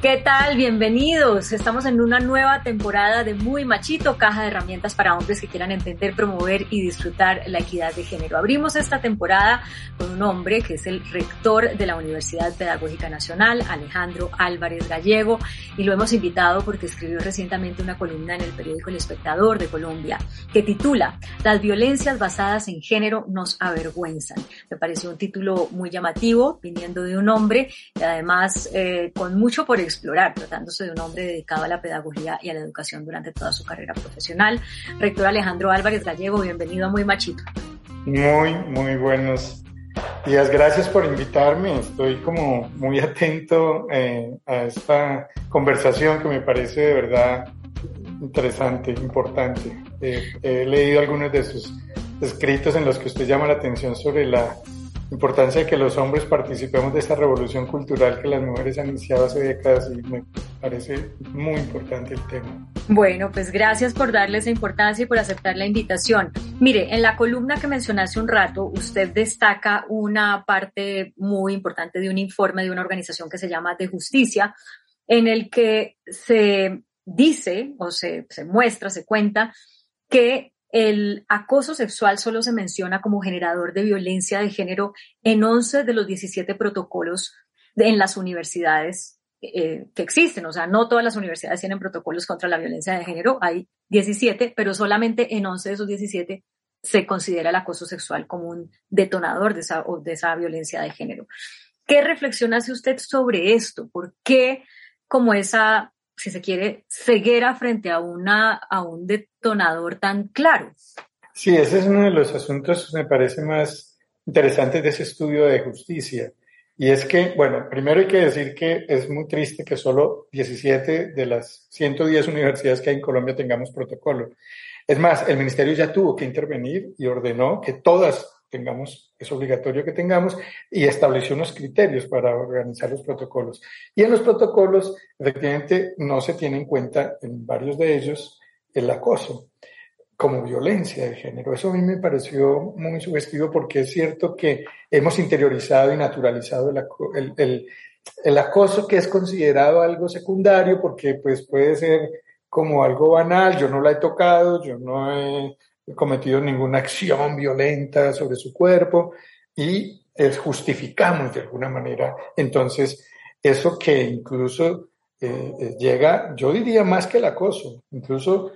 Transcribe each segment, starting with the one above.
¿Qué tal? Bienvenidos. Estamos en una nueva temporada de Muy Machito, caja de herramientas para hombres que quieran entender, promover y disfrutar la equidad de género. Abrimos esta temporada con un hombre que es el rector de la Universidad Pedagógica Nacional, Alejandro Álvarez Gallego, y lo hemos invitado porque escribió recientemente una columna en el periódico El Espectador de Colombia que titula Las violencias basadas en género nos avergüenzan. Me pareció un título muy llamativo, viniendo de un hombre y además eh, con mucho por explorar, tratándose de un hombre dedicado a la pedagogía y a la educación durante toda su carrera profesional. Rector Alejandro Álvarez Gallego, bienvenido a Muy Machito. Muy, muy buenos días. Gracias por invitarme. Estoy como muy atento eh, a esta conversación que me parece de verdad interesante, importante. he leído algunos de sus escritos en los que usted llama la atención sobre la importancia de que los hombres participemos de esta revolución cultural que las mujeres han iniciado hace décadas y me parece muy importante el tema. Bueno, pues gracias por darle esa importancia y por aceptar la invitación. Mire, en la columna que mencioné hace un rato, usted destaca una parte muy importante de un informe de una organización que se llama De Justicia, en el que se dice o se, se muestra, se cuenta que el acoso sexual solo se menciona como generador de violencia de género en 11 de los 17 protocolos en las universidades eh, que existen. O sea, no todas las universidades tienen protocolos contra la violencia de género, hay 17, pero solamente en 11 de esos 17 se considera el acoso sexual como un detonador de esa, de esa violencia de género. ¿Qué reflexión hace usted sobre esto? ¿Por qué como esa si se quiere, ceguera frente a, una, a un detonador tan claro. Sí, ese es uno de los asuntos, me parece, más interesantes de ese estudio de justicia. Y es que, bueno, primero hay que decir que es muy triste que solo 17 de las 110 universidades que hay en Colombia tengamos protocolo. Es más, el ministerio ya tuvo que intervenir y ordenó que todas tengamos, es obligatorio que tengamos, y estableció unos criterios para organizar los protocolos. Y en los protocolos, efectivamente, no se tiene en cuenta en varios de ellos el acoso como violencia de género. Eso a mí me pareció muy sugestivo porque es cierto que hemos interiorizado y naturalizado el, el, el acoso que es considerado algo secundario porque pues puede ser como algo banal, yo no la he tocado, yo no he cometido ninguna acción violenta sobre su cuerpo y es, justificamos de alguna manera. Entonces, eso que incluso eh, eh, llega, yo diría más que el acoso, incluso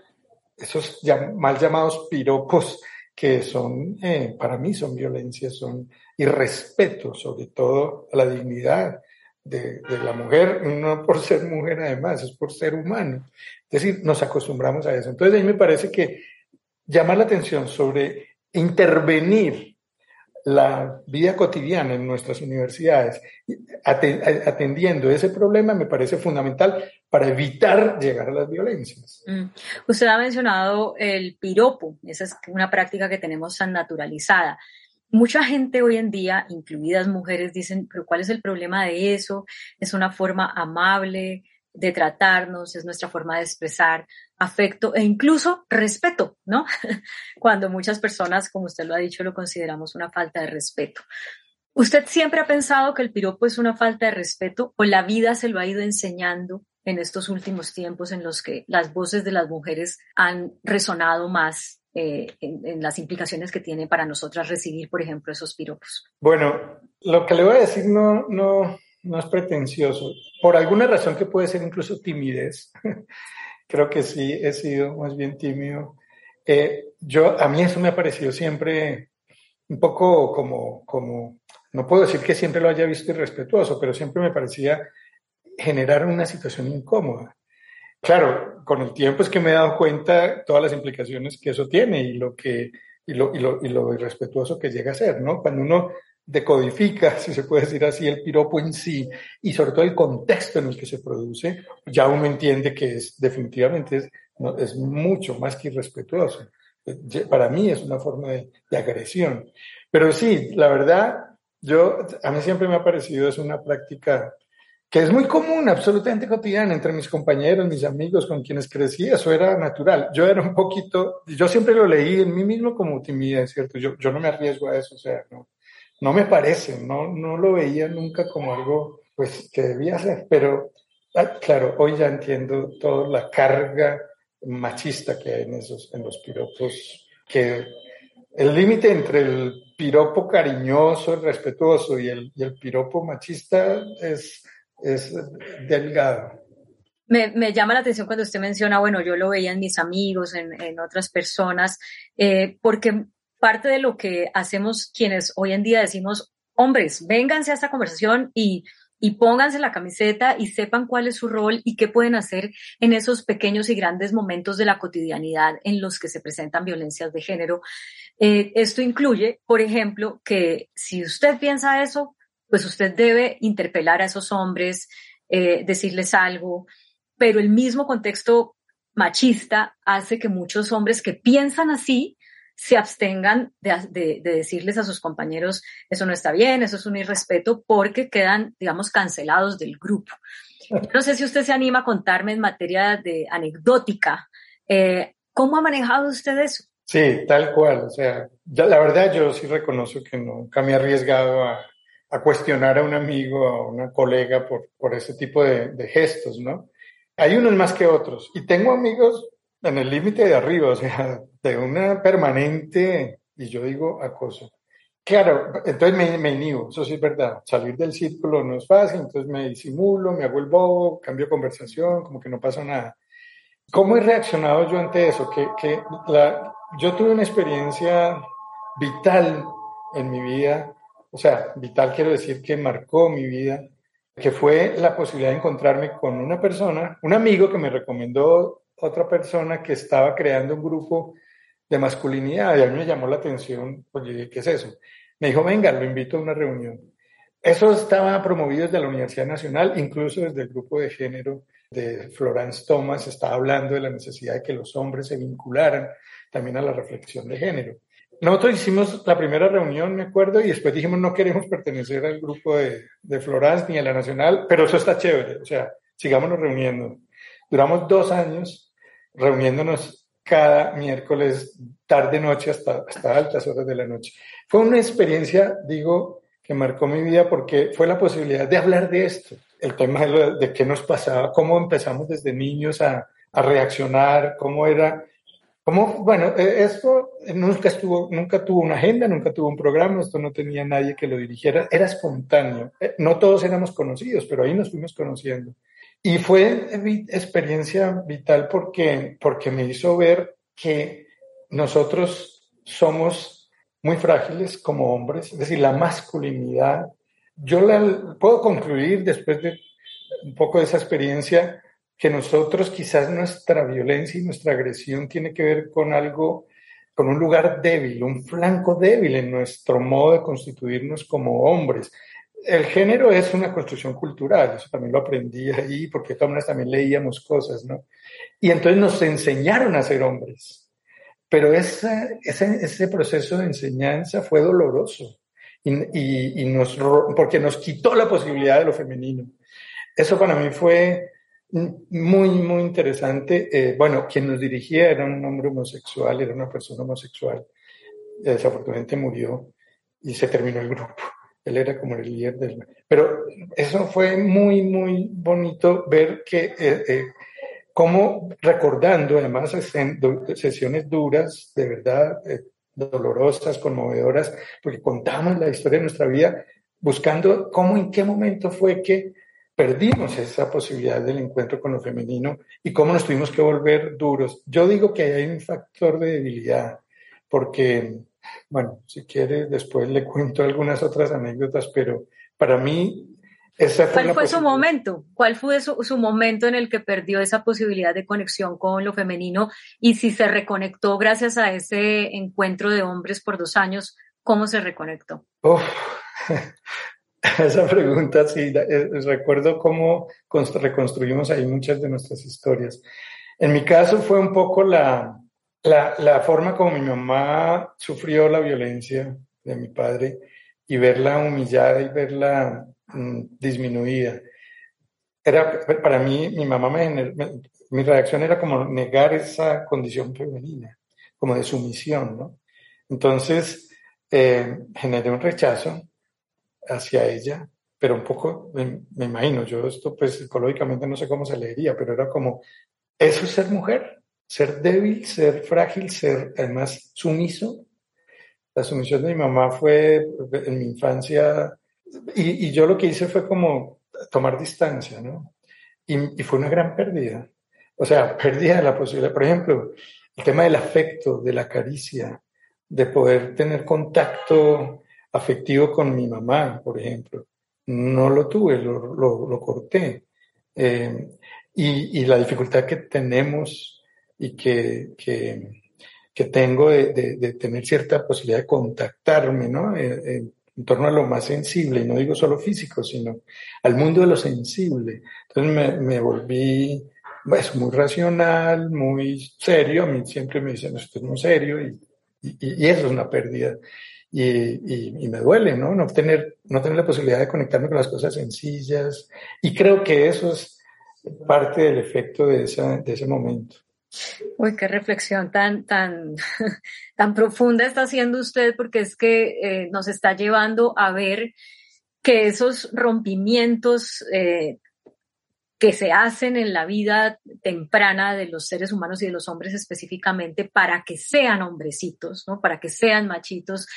esos mal llamados piropos que son, eh, para mí son violencia, son irrespeto, sobre todo a la dignidad de, de, la mujer, no por ser mujer además, es por ser humano. Es decir, nos acostumbramos a eso. Entonces, a mí me parece que llamar la atención sobre intervenir la vida cotidiana en nuestras universidades, atendiendo ese problema, me parece fundamental para evitar llegar a las violencias. Mm. Usted ha mencionado el piropo, esa es una práctica que tenemos tan naturalizada. Mucha gente hoy en día, incluidas mujeres, dicen, pero ¿cuál es el problema de eso? Es una forma amable, de tratarnos, es nuestra forma de expresar afecto e incluso respeto, ¿no? Cuando muchas personas, como usted lo ha dicho, lo consideramos una falta de respeto. ¿Usted siempre ha pensado que el piropo es una falta de respeto o la vida se lo ha ido enseñando en estos últimos tiempos en los que las voces de las mujeres han resonado más eh, en, las implicaciones que tiene para nosotras recibir, por ejemplo, esos piropos? Bueno, lo que le voy a decir no, no es pretencioso. Por alguna razón que puede ser incluso timidez. Creo que sí he sido más bien tímido. Eh, yo, a mí eso me ha parecido siempre un poco como, como, no puedo decir que siempre lo haya visto irrespetuoso, pero siempre me parecía generar una situación incómoda. Claro, con el tiempo es que me he dado cuenta todas las implicaciones que eso tiene y lo que y lo, y lo, y lo irrespetuoso que llega a ser, ¿no? Cuando uno decodifica, si se puede decir así, el piropo en sí y sobre todo el contexto en el que se produce, ya uno entiende que es definitivamente es, es mucho más que irrespetuoso. Para mí es una forma de, de, agresión. Pero sí, la verdad, yo, a mí siempre me ha parecido es una práctica que es muy común, absolutamente cotidiana entre mis compañeros, mis amigos con quienes crecí, eso era natural. Yo era un poquito, yo siempre lo leí en mí mismo como timidez, ¿cierto? Yo, yo no me arriesgo a eso, o sea, no, no me parece, no, no lo veía nunca como algo pues que debía hacer, pero ah, claro, hoy ya entiendo toda la carga machista que hay en esos, en los piropos, que el límite entre el piropo cariñoso, respetuoso y el, y el piropo machista es es delgado. Me, me, llama la atención cuando usted menciona, bueno, yo lo veía en mis amigos, en, en otras personas, eh, porque parte de lo que hacemos quienes hoy en día decimos, hombres, vénganse a esta conversación y, y pónganse la camiseta y sepan cuál es su rol y qué pueden hacer en esos pequeños y grandes momentos de la cotidianidad en los que se presentan violencias de género. Eh, esto incluye, por ejemplo, que si usted piensa eso, pues usted debe interpelar a esos hombres, eh, decirles algo, pero el mismo contexto machista hace que muchos hombres que piensan así se abstengan de, decirles a sus compañeros, eso no está bien, eso es un irrespeto, porque quedan, digamos, cancelados del grupo. No sé si usted se anima a contarme en materia de anecdótica, eh, ¿cómo ha manejado usted eso? Sí, tal cual. O sea, la verdad yo sí reconozco que nunca me he arriesgado a, a cuestionar a un amigo, a una colega por, por ese tipo de, de, gestos, ¿no? Hay unos más que otros. Y tengo amigos en el límite de arriba, o sea, de una permanente, y yo digo, acoso. Claro, entonces me, me inhibo, eso sí es verdad. Salir del círculo no es fácil, entonces me disimulo, me hago el bobo, cambio conversación, como que no pasa nada. ¿Cómo he reaccionado yo ante eso? Que, que la, yo tuve una experiencia vital en mi vida o sea, vital quiero decir que marcó mi vida, que fue la posibilidad de encontrarme con una persona, un amigo que me recomendó otra persona que estaba creando un grupo de masculinidad y a mí me llamó la atención, oye, ¿qué es eso? Me dijo, venga, lo invito a una reunión. Eso estaba promovido desde la Universidad Nacional, incluso desde el grupo de género de Florence Thomas, estaba hablando de la necesidad de que los hombres se vincularan también a la reflexión de género. Nosotros hicimos la primera reunión, me acuerdo, y después dijimos no queremos pertenecer al grupo de, de Florence ni a la Nacional, pero eso está chévere, o sea, sigámonos reuniendo. Duramos dos años reuniéndonos cada miércoles, tarde, noche, hasta, hasta altas horas de la noche. Fue una experiencia, digo, que marcó mi vida porque fue la posibilidad de hablar de esto, el tema de, de qué nos pasaba, cómo empezamos desde niños a, a reaccionar, cómo era como, bueno, e, esto nunca estuvo, nunca tuvo una agenda, nunca tuvo un programa, esto no tenía nadie que lo dirigiera, era espontáneo. Eh, no todos éramos conocidos, pero ahí nos fuimos conociendo. Y fue experiencia vital porque, porque me hizo ver que nosotros somos muy frágiles como hombres, es decir, la masculinidad. Yo puedo concluir después de un poco de esa experiencia que nosotros quizás nuestra violencia y nuestra agresión tiene que ver con algo, con un lugar débil, un flanco débil en nuestro modo de constituirnos como hombres. El género es una construcción cultural, eso también lo aprendí ahí, porque todas también leíamos cosas, ¿no? Y entonces nos enseñaron a ser hombres. Pero ese, proceso de enseñanza fue doloroso, y, porque nos quitó la posibilidad de lo femenino. Eso para mí fue muy, muy interesante. Eh, bueno, quien nos dirigía era un hombre homosexual, era una persona homosexual. Desafortunadamente murió y se terminó el grupo. Él era como el líder del... Pero eso fue muy, muy bonito ver que, eh, eh, como recordando además sesiones duras, de verdad, dolorosas, conmovedoras, porque contamos la historia de nuestra vida buscando cómo, en qué momento fue que perdimos esa posibilidad del encuentro con lo femenino y cómo nos tuvimos que volver duros. Yo digo que hay un factor de debilidad, porque, bueno, si quiere, después le cuento algunas otras anécdotas, pero para mí ¿Cuál fue su momento? ¿Cuál fue su, su, momento en el que perdió esa posibilidad de conexión con lo femenino? Y si se reconectó gracias a ese encuentro de hombres por dos años, ¿cómo se reconectó? esa pregunta, sí, eh, recuerdo cómo reconstruimos ahí muchas de nuestras historias. En mi caso fue un poco la, la, la forma como mi mamá sufrió la violencia de mi padre y verla humillada y verla mm, disminuida. Era, para mí, mi mamá me, mi reacción era como negar esa condición femenina, como de sumisión, ¿no? Entonces, eh, generé un rechazo hacia ella, pero un poco, me, me, imagino, yo esto pues psicológicamente no sé cómo se leería, pero era como, eso es ser mujer, ser débil, ser frágil, ser además sumiso, la sumisión de mi mamá fue en mi infancia y, yo lo que hice fue como tomar distancia, ¿no? Y, fue una gran pérdida. O sea, pérdida de la posibilidad, por ejemplo, el tema del afecto, de la caricia, de poder tener contacto afectivo con mi mamá, por ejemplo. No lo tuve, lo, corté. Eh, y, la dificultad que tenemos y que, que que tengo de, de, tener cierta posibilidad de contactarme, ¿no? Eh, eh, en torno a lo más sensible, y no digo solo físico, sino al mundo de lo sensible. Entonces me, me volví pues, muy racional, muy serio. A mí siempre me dicen, esto es muy serio, y, y, y eso es una pérdida. Y, y, y, me duele, ¿no? No tener, no tener la posibilidad de conectarme con las cosas sencillas. Y creo que eso es parte del efecto de, esa, de ese momento. Uy, qué reflexión tan, tan, tan profunda está haciendo usted, porque es que eh, nos está llevando a ver que esos rompimientos eh, que se hacen en la vida temprana de los seres humanos y de los hombres específicamente para que sean hombrecitos, ¿no? para que sean machitos,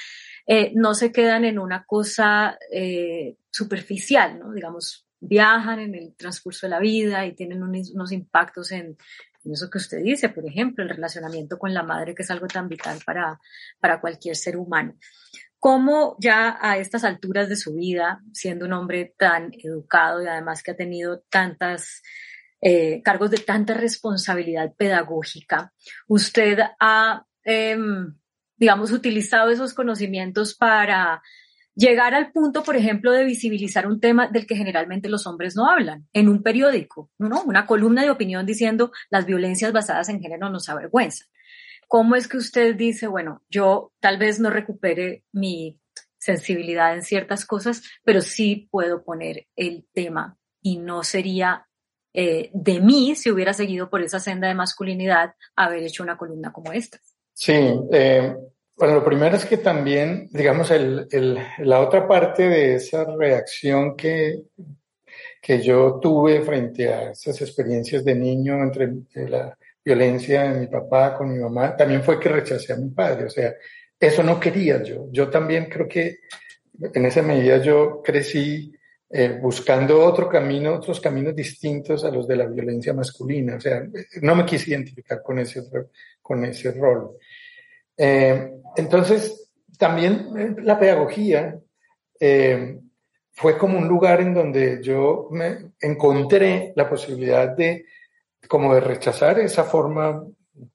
eh, no se quedan en una cosa superficial, ¿no? digamos, viajan en el transcurso de la vida y tienen unos impactos en, eso que usted dice, por ejemplo, el relacionamiento con la madre, que es algo tan vital para, para cualquier ser humano. ¿Cómo ya a estas alturas de su vida, siendo un hombre tan educado y además que ha tenido tantas eh, cargos de tanta responsabilidad pedagógica, usted ha, eh, digamos, utilizado esos conocimientos para llegar al punto, por ejemplo, de visibilizar un tema del que generalmente los hombres no hablan, en un periódico, ¿no? Una columna de opinión diciendo las violencias basadas en género nos avergüenzan. ¿Cómo es que usted dice, bueno, yo tal vez no recupere mi sensibilidad en ciertas cosas, pero sí puedo poner el tema y no sería eh, de mí, si hubiera seguido por esa senda de masculinidad, haber hecho una columna como esta? Sí, eh, bueno, lo primero es que también, digamos, el, el, la otra parte de esa reacción que, que yo tuve frente a esas experiencias de niño entre la violencia de mi papá con mi mamá, también fue que rechacé a mi padre. O sea, eso no quería yo. Yo también creo que en esa medida yo crecí eh, buscando otro camino, otros caminos distintos a los de la violencia masculina. O sea, no me quise identificar con ese, con ese rol. Eh, entonces, también eh, la pedagogía eh, fue como un lugar en donde yo me encontré la posibilidad de, como de rechazar esa forma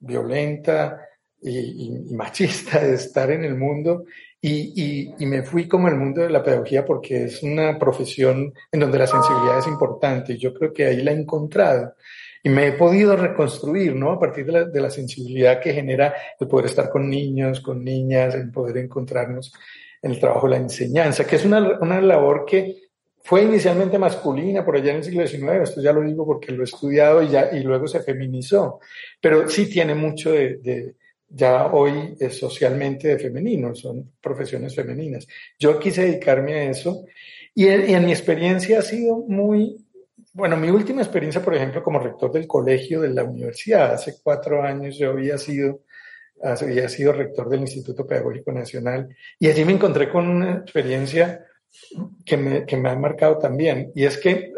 violenta y, y, machista de estar en el mundo. Y, y, me fui como al mundo de la pedagogía porque es una profesión en donde la sensibilidad es importante. Y yo creo que ahí la he encontrado y me he podido reconstruir, ¿no? A partir de la, de la, sensibilidad que genera el poder estar con niños, con niñas, el poder encontrarnos en el trabajo la enseñanza, que es una, una labor que fue inicialmente masculina por allá en el siglo XIX, esto ya lo digo porque lo he estudiado y, ya, y luego se feminizó, pero sí tiene mucho de, de ya hoy es socialmente de femenino, son profesiones femeninas. Yo quise dedicarme a eso y y en mi experiencia ha sido muy, bueno, mi última experiencia, por ejemplo, como rector del colegio de la universidad, hace cuatro años yo había sido, había sido rector del Instituto Pedagógico Nacional y allí me encontré con una experiencia que me, que me ha marcado también y es que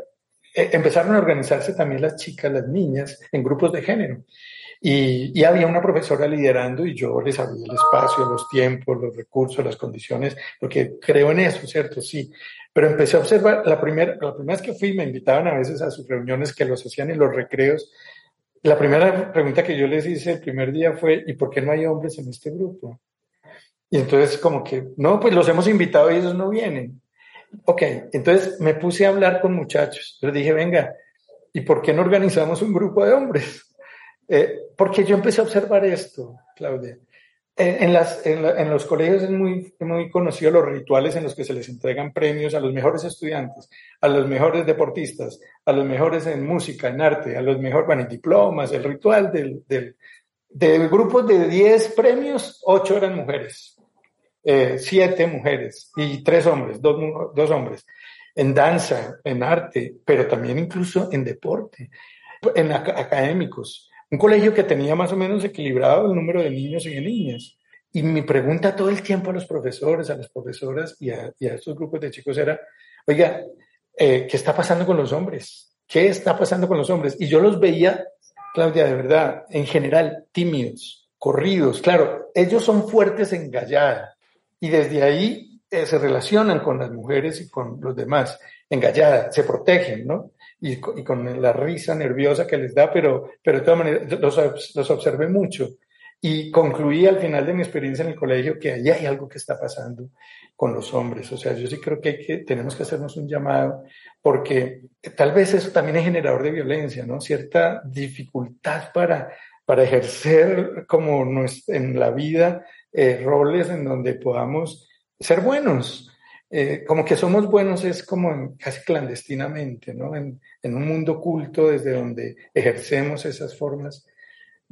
eh, empezaron a organizarse también las chicas, las niñas, en grupos de género. Y, y, había una profesora liderando y yo les abrí el espacio, los tiempos, los recursos, las condiciones, porque creo en eso, ¿cierto? Sí. Pero empecé a observar, la primera, la primera vez que fui me invitaban a veces a sus reuniones que los hacían en los recreos. La primera pregunta que yo les hice el primer día fue, ¿y por qué no hay hombres en este grupo? Y entonces como que, no, pues los hemos invitado y ellos no vienen. Ok, entonces me puse a hablar con muchachos. Les dije, venga, ¿y por qué no organizamos un grupo de hombres? Eh, porque yo empecé a observar esto, Claudia. En, los colegios es muy, muy conocido los rituales en los que se les entregan premios a los mejores estudiantes, a los mejores deportistas, a los mejores en música, en arte, a los mejores, bueno, en diplomas, el ritual del, del, del grupo de 10 premios, 8 eran mujeres, eh, 7 mujeres y 3 hombres, 2 dos hombres, en danza, en arte, pero también incluso en deporte, en académicos un colegio que tenía más o menos equilibrado el número de niños y de niñas. Y mi pregunta todo el tiempo a los profesores, a las profesoras y a, estos grupos de chicos era, oiga, eh, ¿qué está pasando con los hombres? ¿Qué está pasando con los hombres? Y yo los veía, Claudia, de verdad, en general, tímidos, corridos. Claro, ellos son fuertes en gallada y desde ahí eh, se relacionan con las mujeres y con los demás en gallada, se protegen, ¿no? y, con la risa nerviosa que les da, pero, pero de todas maneras los, los observé mucho. Y concluí al final de mi experiencia en el colegio que ahí hay algo que está pasando con los hombres. O sea, yo sí creo que, que tenemos que hacernos un llamado porque tal vez eso también es generador de violencia, ¿no? Cierta dificultad para, para ejercer como en la vida eh, roles en donde podamos ser buenos. Eh, como que somos buenos es como casi clandestinamente, ¿no? En, en, un mundo oculto desde donde ejercemos esas formas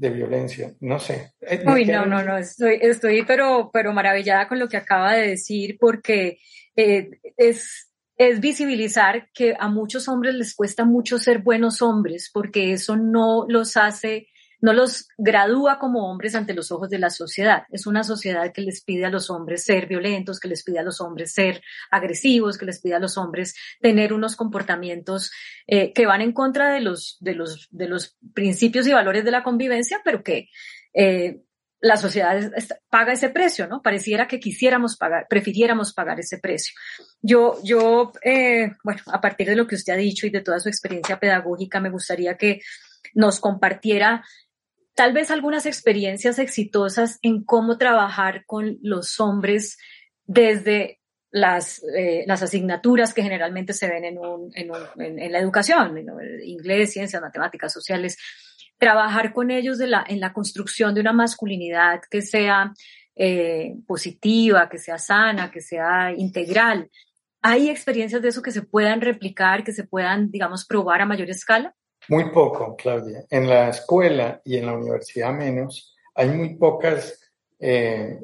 de violencia. No sé. Eh, Uy, no, no, no, estoy, estoy pero, pero maravillada con lo que acaba de decir porque eh, es, es visibilizar que a muchos hombres les cuesta mucho ser buenos hombres porque eso no los hace no los gradúa como hombres ante los ojos de la sociedad. Es una sociedad que les pide a los hombres ser violentos, que les pide a los hombres ser agresivos, que les pide a los hombres tener unos comportamientos eh, que van en contra de los, de, los, de los principios y valores de la convivencia, pero que eh, la sociedad paga ese precio, ¿no? Pareciera que quisiéramos pagar, prefiriéramos pagar ese precio. Yo, yo, eh, bueno, a partir de lo que usted ha dicho y de toda su experiencia pedagógica, me gustaría que nos compartiera tal vez algunas experiencias exitosas en cómo trabajar con los hombres desde las, eh, las asignaturas que generalmente se ven en, un, en, un, en, la educación, inglés, ciencias, matemáticas, sociales, trabajar con ellos de la, en la construcción de una masculinidad que sea eh, positiva, que sea sana, que sea integral. ¿Hay experiencias de eso que se puedan replicar, que se puedan, digamos, probar a mayor escala? Muy poco, Claudia. En la escuela y en la universidad menos, hay muy pocas, eh,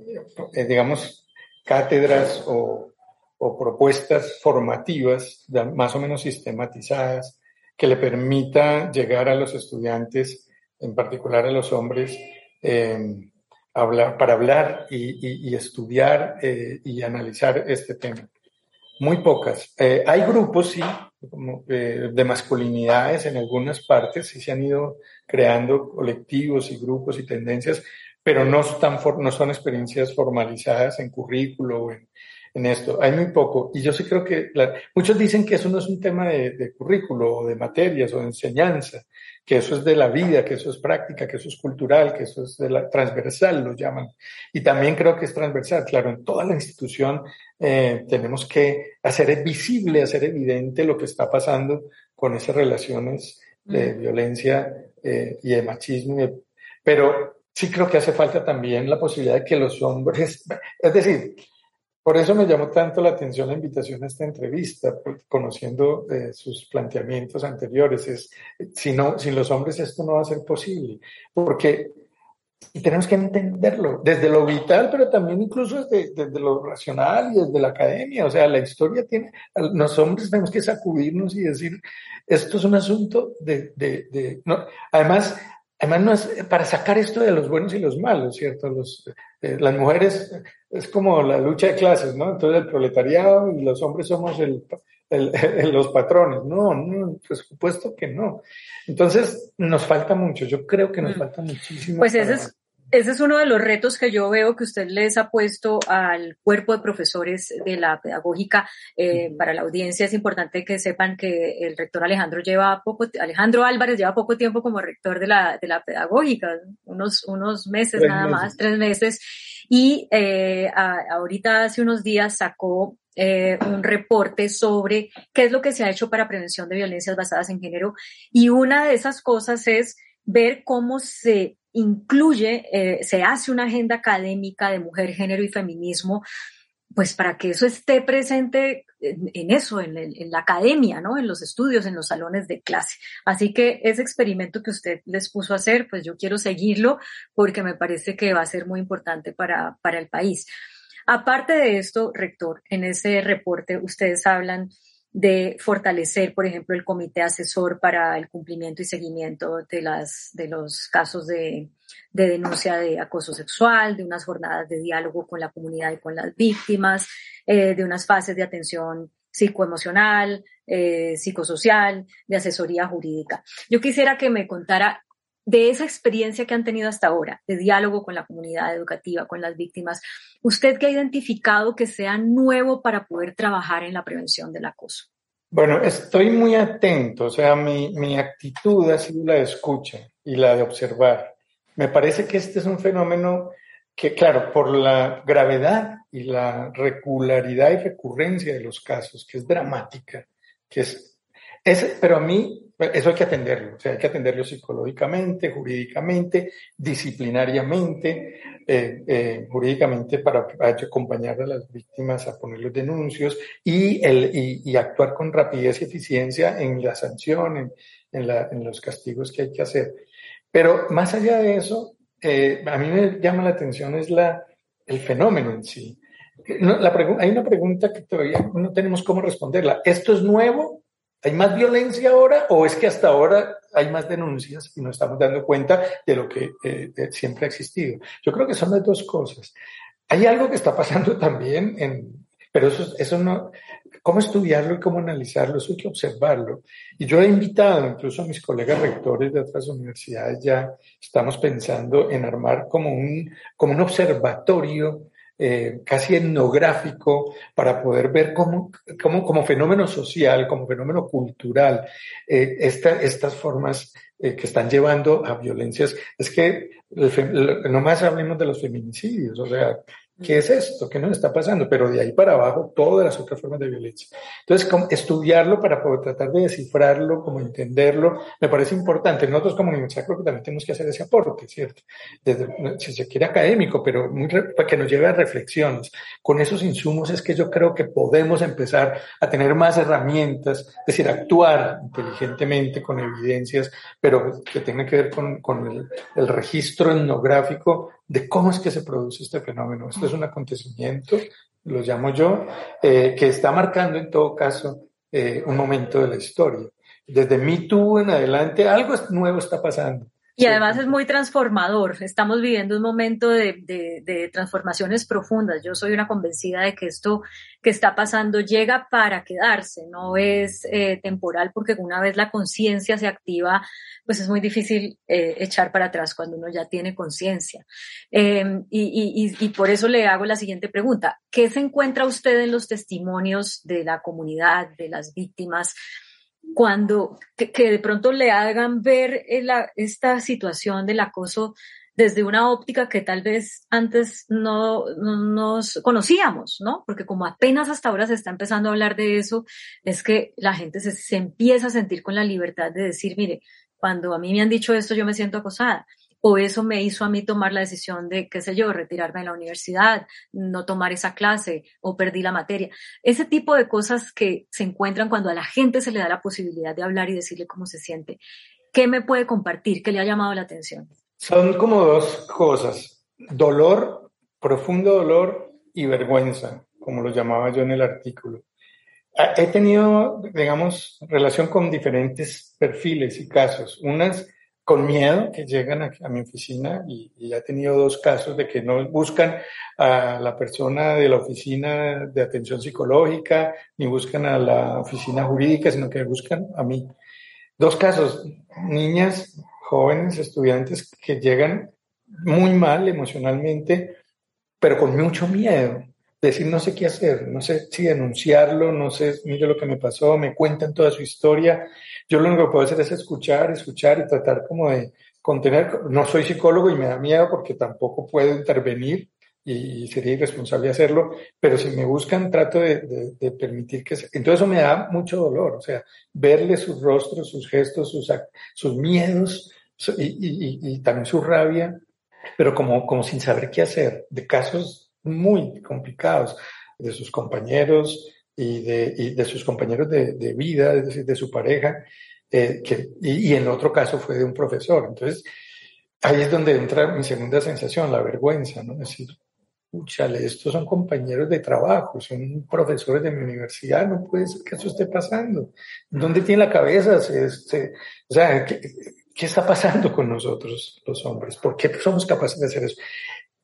eh, digamos, cátedras o, propuestas formativas más o menos sistematizadas que le permita llegar a los estudiantes, en particular a los hombres, eh, hablar, para hablar y, estudiar y analizar este tema. Muy pocas. hay grupos, sí, eh, de masculinidades en algunas partes, sí se han ido creando colectivos y grupos y tendencias, pero no, están, no son experiencias formalizadas en currículo o en, en esto. Hay muy poco. Y yo sí creo que muchos dicen que eso no es un tema de, de, currículo o de materias o de enseñanza, que eso es de la vida, que eso es práctica, que eso es cultural, que eso es de la transversal, lo llaman. Y también creo que es transversal. Claro, en toda la institución eh, tenemos que hacer visible, hacer evidente lo que está pasando con esas relaciones de mm. violencia eh, y de machismo. Pero sí creo que hace falta también la posibilidad de que los hombres, es decir, por eso me llamó tanto la atención la invitación a esta entrevista, conociendo eh, sus planteamientos anteriores. Es, si no, sin los hombres esto no va a ser posible, porque y tenemos que entenderlo desde lo vital, pero también incluso desde, desde, lo racional y desde la academia. O sea, la historia tiene, los hombres tenemos que sacudirnos y decir, esto es un asunto de, de, de no, además, Además, no es para sacar esto de los buenos y los malos, ¿cierto? Los, eh, las mujeres es como la lucha de clases, ¿no? Entonces el proletariado y los hombres somos el, los patrones. No, no, por supuesto que no. Entonces, nos falta mucho. Yo creo que nos mm. falta muchísimo. Pues ese es, ese es uno de los retos que yo veo que usted les ha puesto al cuerpo de profesores de la pedagógica. Eh, para la audiencia es importante que sepan que el rector Alejandro lleva poco, Alejandro Álvarez lleva poco tiempo como rector de la, de la pedagógica, unos, unos meses nada más, tres meses. Y eh, ahorita hace unos días sacó eh, un reporte sobre qué es lo que se ha hecho para prevención de violencias basadas en género. Y una de esas cosas es ver cómo se incluye, eh, se hace una agenda académica de mujer, género y feminismo, pues para que eso esté presente en, eso, en, en, la academia, ¿no? En los estudios, en los salones de clase. Así que ese experimento que usted les puso a hacer, pues yo quiero seguirlo porque me parece que va a ser muy importante para, para el país. Aparte de esto, rector, en ese reporte ustedes hablan de fortalecer, por ejemplo, el comité asesor para el cumplimiento y seguimiento de, las, de los casos de, denuncia de acoso sexual, de unas jornadas de diálogo con la comunidad y con las víctimas, eh, de unas fases de atención psicoemocional, eh, psicosocial, de asesoría jurídica. Yo quisiera que me contara de esa experiencia que han tenido hasta ahora, de diálogo con la comunidad educativa, con las víctimas, usted que ha identificado que sea nuevo para poder trabajar en la prevención del acoso. Bueno, estoy muy atento, o sea, mi, mi actitud ha sido la de escucha y la de observar. Me parece que este es un fenómeno que, claro, por la gravedad y la regularidad y recurrencia de los casos, que es dramática, que es, es pero a mí eso hay que atenderlo, o sea, hay que atenderlo psicológicamente, jurídicamente, disciplinariamente, eh, eh, jurídicamente para, acompañar a las víctimas a poner los denuncios y, el, y, actuar con rapidez y eficiencia en la sanción, en, en, la, en, los castigos que hay que hacer. Pero más allá de eso, eh, a mí me llama la atención es la, el fenómeno en sí. la hay una pregunta que todavía no tenemos cómo responderla. ¿Esto es nuevo ¿Hay más violencia ahora o es que hasta ahora hay más denuncias y nos estamos dando cuenta de lo que eh, siempre ha existido? Yo creo que son las dos cosas. Hay algo que está pasando también, en, pero eso, eso no, cómo estudiarlo y cómo analizarlo, eso hay que observarlo. Y yo he invitado incluso a mis colegas rectores de otras universidades, ya estamos pensando en armar como un, como un observatorio eh, casi etnográfico para poder ver cómo, cómo, como fenómeno social, como fenómeno cultural, eh, estas formas eh, que están llevando a violencias. Es que no más hablemos de los feminicidios, o sea, ¿Qué es esto? ¿Qué nos está pasando? Pero de ahí para abajo, todas las otras formas de violencia. Entonces, estudiarlo para poder tratar de descifrarlo, como entenderlo, me parece importante. Nosotros como universidad creo que también tenemos que hacer ese aporte, ¿cierto? Desde, si se quiere académico, pero para que nos lleve a reflexiones. Con esos insumos es que yo creo que podemos empezar a tener más herramientas, es decir, actuar inteligentemente con evidencias, pero que tengan que ver con, con el, el registro etnográfico de cómo es que se produce este fenómeno. Esto es un acontecimiento, lo llamo yo, eh, que está marcando en todo caso eh, un momento de la historia. Desde Me Too en adelante, algo nuevo está pasando. Y además es muy transformador. Estamos viviendo un momento de, de, transformaciones profundas. Yo soy una convencida de que esto que está pasando llega para quedarse, no es eh, temporal, porque una vez la conciencia se activa, pues es muy difícil eh, echar para atrás cuando uno ya tiene conciencia. Em, y, y, y por eso le hago la siguiente pregunta. ¿Qué se encuentra usted en los testimonios de la comunidad, de las víctimas? Cuando que, de pronto le hagan ver esta situación del acoso desde una óptica que tal vez antes no, nos conocíamos, ¿no? Porque como apenas hasta ahora se está empezando a hablar de eso, es que la gente se, se empieza a sentir con la libertad de decir, mire, cuando a mí me han dicho esto, yo me siento acosada o eso me hizo a mí tomar la decisión de, qué sé yo, retirarme de la universidad, no tomar esa clase o perdí la materia. Ese tipo de cosas que se encuentran cuando a la gente se le da la posibilidad de hablar y decirle cómo se siente. ¿Qué me puede compartir? ¿Qué le ha llamado la atención? Son como dos cosas. Dolor, profundo dolor y vergüenza, como lo llamaba yo en el artículo. He tenido, digamos, relación con diferentes perfiles y casos. Unas con miedo que llegan a, mi oficina y, y, he tenido dos casos de que no buscan a la persona de la oficina de atención psicológica ni buscan a la oficina jurídica, sino que buscan a mí. Dos casos, niñas, jóvenes, estudiantes que llegan muy mal emocionalmente, pero con mucho miedo decir no sé qué hacer, no sé si denunciarlo, no sé, mire lo que me pasó, me cuentan toda su historia. Yo lo único que puedo hacer es escuchar, escuchar y tratar como de contener. No soy psicólogo y me da miedo porque tampoco puedo intervenir y sería irresponsable hacerlo, pero si me buscan trato de, de, permitir que... Se... Entonces eso me da mucho dolor, o sea, verle sus rostros, sus gestos, sus, sus miedos y, y, y, también su rabia, pero como, como sin saber qué hacer, de casos muy complicados de sus compañeros y de, y de sus compañeros de, de, vida, es decir, de su pareja, eh, que, y, y, en otro caso fue de un profesor. Entonces, ahí es donde entra mi segunda sensación, la vergüenza, ¿no? Es decir, escúchale, estos son compañeros de trabajo, son profesores de mi universidad, no puede ser que eso esté pasando. ¿Dónde tiene la cabeza? Se, o sea, ¿qué, ¿qué está pasando con nosotros los hombres? ¿Por qué somos capaces de hacer eso?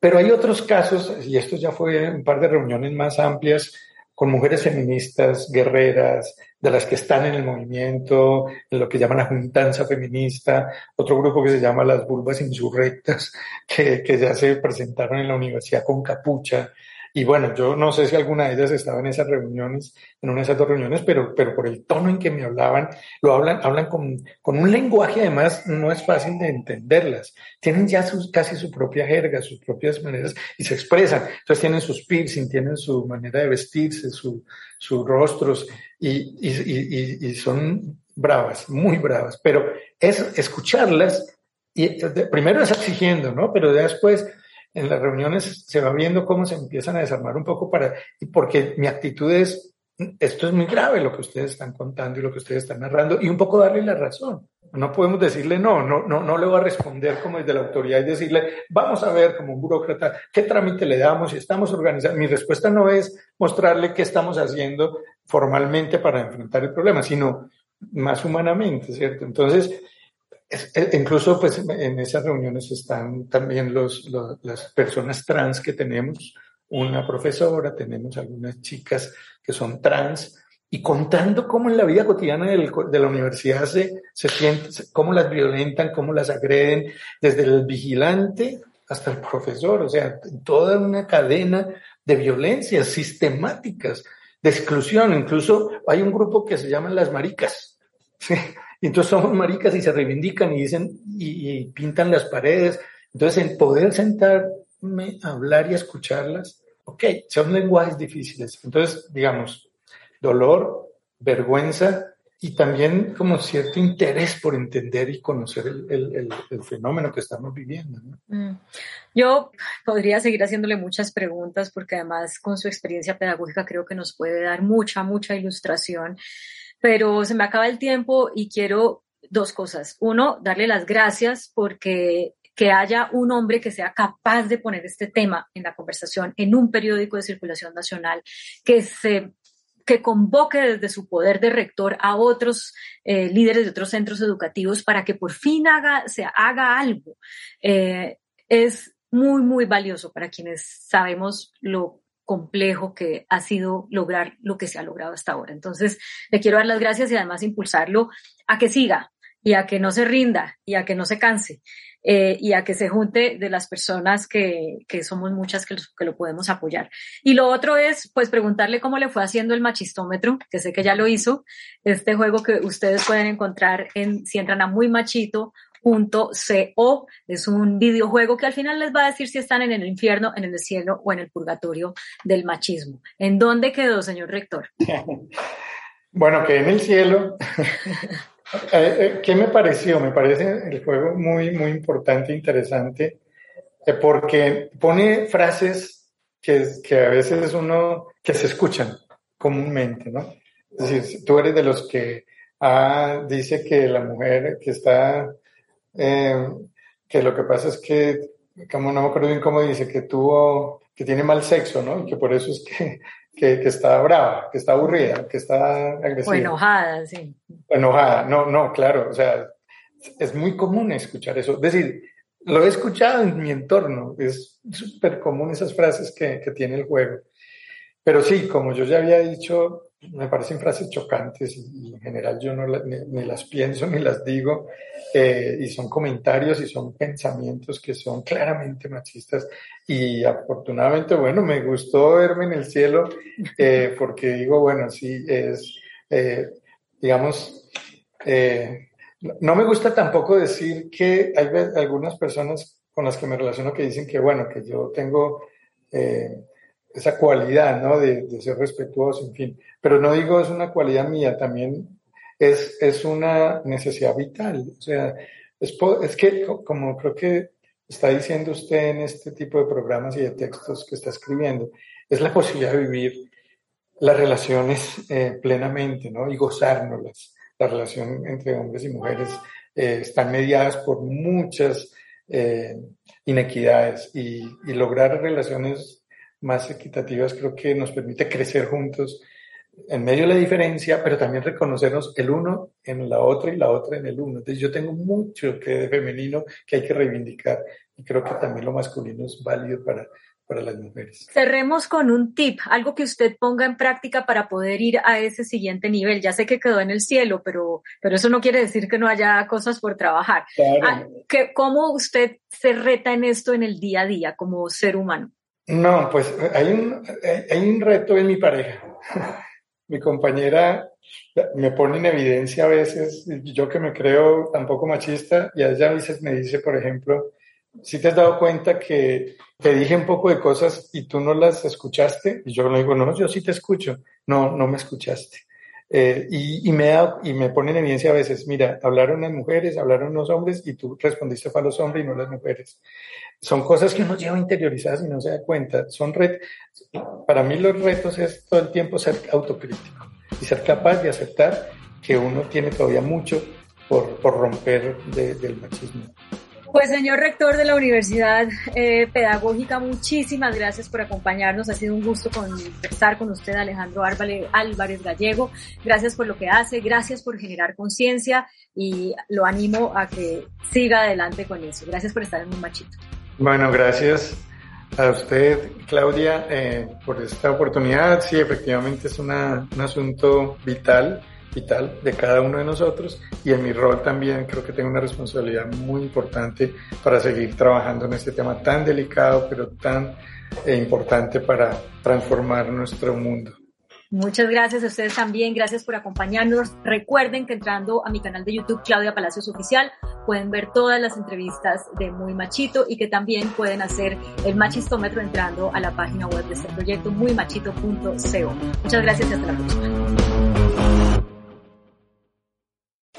Pero hay otros casos, y esto ya fue un par de reuniones más amplias, con mujeres feministas, guerreras, de las que están en el movimiento, en lo que llaman la juntanza feminista, otro grupo que se llama las vulvas insurrectas, que, que ya se presentaron en la universidad con capucha, y bueno, yo no sé si alguna de ellas estaba en esas reuniones, en una de esas dos reuniones, pero, pero por el tono en que me hablaban, lo hablan, hablan con, con un lenguaje además no es fácil de entenderlas. Tienen ya sus, casi su propia jerga, sus propias maneras y se expresan. Entonces tienen sus piercing, tienen su manera de vestirse, su, sus rostros y, y, y, y son bravas, muy bravas. Pero es escucharlas y primero es exigiendo, ¿no? Pero después en las reuniones se va viendo cómo se empiezan a desarmar un poco para, porque mi actitud es, esto es muy grave lo que ustedes están contando y lo que ustedes están narrando, y un poco darle la razón. No podemos decirle no, no, no, no le voy a responder como desde la autoridad y decirle, vamos a ver como un burócrata qué trámite le damos y estamos organizando. Mi respuesta no es mostrarle qué estamos haciendo formalmente para enfrentar el problema, sino más humanamente, ¿cierto? Entonces, incluso pues en esas reuniones están también los, las personas trans que tenemos, una profesora, tenemos algunas chicas que son trans, y contando cómo en la vida cotidiana del, de la universidad se, se siente, cómo las violentan, cómo las agreden, desde el vigilante hasta el profesor, o sea, toda una cadena de violencias sistemáticas, de exclusión. Incluso hay un grupo que se llaman las maricas, ¿sí? Y entonces somos maricas y se reivindican y dicen y, pintan las paredes. Entonces, en poder sentarme a hablar y escucharlas, ok, son lenguajes difíciles. Entonces, digamos, dolor, vergüenza y también como cierto interés por entender y conocer el, el, el, fenómeno que estamos viviendo. Mm. Yo podría seguir haciéndole muchas preguntas porque además con su experiencia pedagógica creo que nos puede dar mucha, mucha ilustración pero se me acaba el tiempo y quiero dos cosas. Uno, darle las gracias porque que haya un hombre que sea capaz de poner este tema en la conversación en un periódico de circulación nacional, que se que convoque desde su poder de rector a otros eh, líderes de otros centros educativos para que por fin haga, se haga algo. Eh, es muy, muy valioso para quienes sabemos lo complejo que ha sido lograr lo que se ha logrado hasta ahora. Entonces, le quiero dar las gracias y además impulsarlo a que siga y a que no se rinda y a que no se canse eh, y a que se junte de las personas que, que somos muchas que, que lo podemos apoyar. Y lo otro es, pues, preguntarle cómo le fue haciendo el machistómetro, que sé que ya lo hizo, este juego que ustedes pueden encontrar en, si entran a Muy Machito Co. Es un videojuego que al final les va a decir si están en el infierno, en el cielo o en el purgatorio del machismo. ¿En dónde quedó, señor rector? bueno, que en el cielo. Eh, eh, ¿Qué me pareció? Me parece el juego muy, muy importante, interesante, eh, porque pone frases que, que a veces uno, que se escuchan comúnmente, ¿no? Decir, tú eres de los que ah, dice que la mujer que está eh, que lo que pasa es que, como no me acuerdo bien cómo dice, que tuvo, que tiene mal sexo, ¿no? Y que por eso es que, que, que está brava, que está aburrida, que está agresiva. O enojada, sí. enojada, no, no, claro, o sea, es muy común escuchar eso. Es decir, lo he escuchado en mi entorno, es súper común esas frases que, que tiene el juego. Pero sí, como yo ya había dicho, me parecen frases chocantes y, en general yo no ni, las pienso ni las digo eh, y son comentarios y son pensamientos que son claramente machistas. Y afortunadamente, bueno, me gustó verme en el cielo eh, porque digo, bueno, sí, es, eh, digamos, no me gusta tampoco decir que hay algunas personas con las que me relaciono que dicen que, bueno, que yo tengo esa cualidad, ¿no? De, ser respetuoso, en fin. Pero no digo es una cualidad mía, también es, es una necesidad vital. O sea, es, que, como creo que está diciendo usted en este tipo de programas y de textos que está escribiendo, es la posibilidad de vivir las relaciones eh, plenamente, ¿no? Y gozárnoslas. La relación entre hombres y mujeres eh, están mediadas por muchas eh, inequidades y lograr relaciones más equitativas creo que nos permite crecer juntos en medio de la diferencia, pero también reconocernos el uno en la otra y la otra en el uno. Entonces yo tengo mucho que de femenino que hay que reivindicar y creo que también lo masculino es válido para, para las mujeres. Cerremos con un tip, algo que usted ponga en práctica para poder ir a ese siguiente nivel. Ya sé que quedó en el cielo, pero, pero eso no quiere decir que no haya cosas por trabajar. Claro. Ah, ¿Cómo usted se reta en esto en el día a día como ser humano? No, pues hay un, hay un reto en mi pareja. mi compañera me pone en evidencia a veces, yo que me creo tampoco machista, y ella a veces me dice, por ejemplo, si te has dado cuenta que te dije un poco de cosas y tú no las escuchaste, y yo le digo, no, yo sí te escucho, no, no me escuchaste. Eh, y, y, me da, y me pone en evidencia a veces, mira, hablaron las mujeres, hablaron los hombres y tú respondiste para los hombres y no las mujeres. Son cosas que uno lleva interiorizadas y no se da cuenta. Son ret para mí los retos es todo el tiempo ser autocrítico y ser capaz de aceptar que uno tiene todavía mucho por, por romper del machismo. Pues señor rector de la Universidad eh, Pedagógica, muchísimas gracias por acompañarnos. Ha sido un gusto conversar con usted, Alejandro Álvarez Gallego. Gracias por lo que hace, gracias por generar conciencia y lo animo a que siga adelante con eso. Gracias por estar en un machito. Bueno, gracias a usted, Claudia, eh, por esta oportunidad. Sí, efectivamente es un asunto vital vital de cada uno de nosotros y en mi rol también creo que tengo una responsabilidad muy importante para seguir trabajando en este tema tan delicado pero tan eh, importante para transformar nuestro mundo. Muchas gracias a ustedes también, gracias por acompañarnos. Recuerden que entrando a mi canal de YouTube Claudia Palacios Oficial pueden ver todas las entrevistas de Muy Machito y que también pueden hacer el machistómetro entrando a la página web de este proyecto muymachito.co. Muchas gracias y hasta la próxima.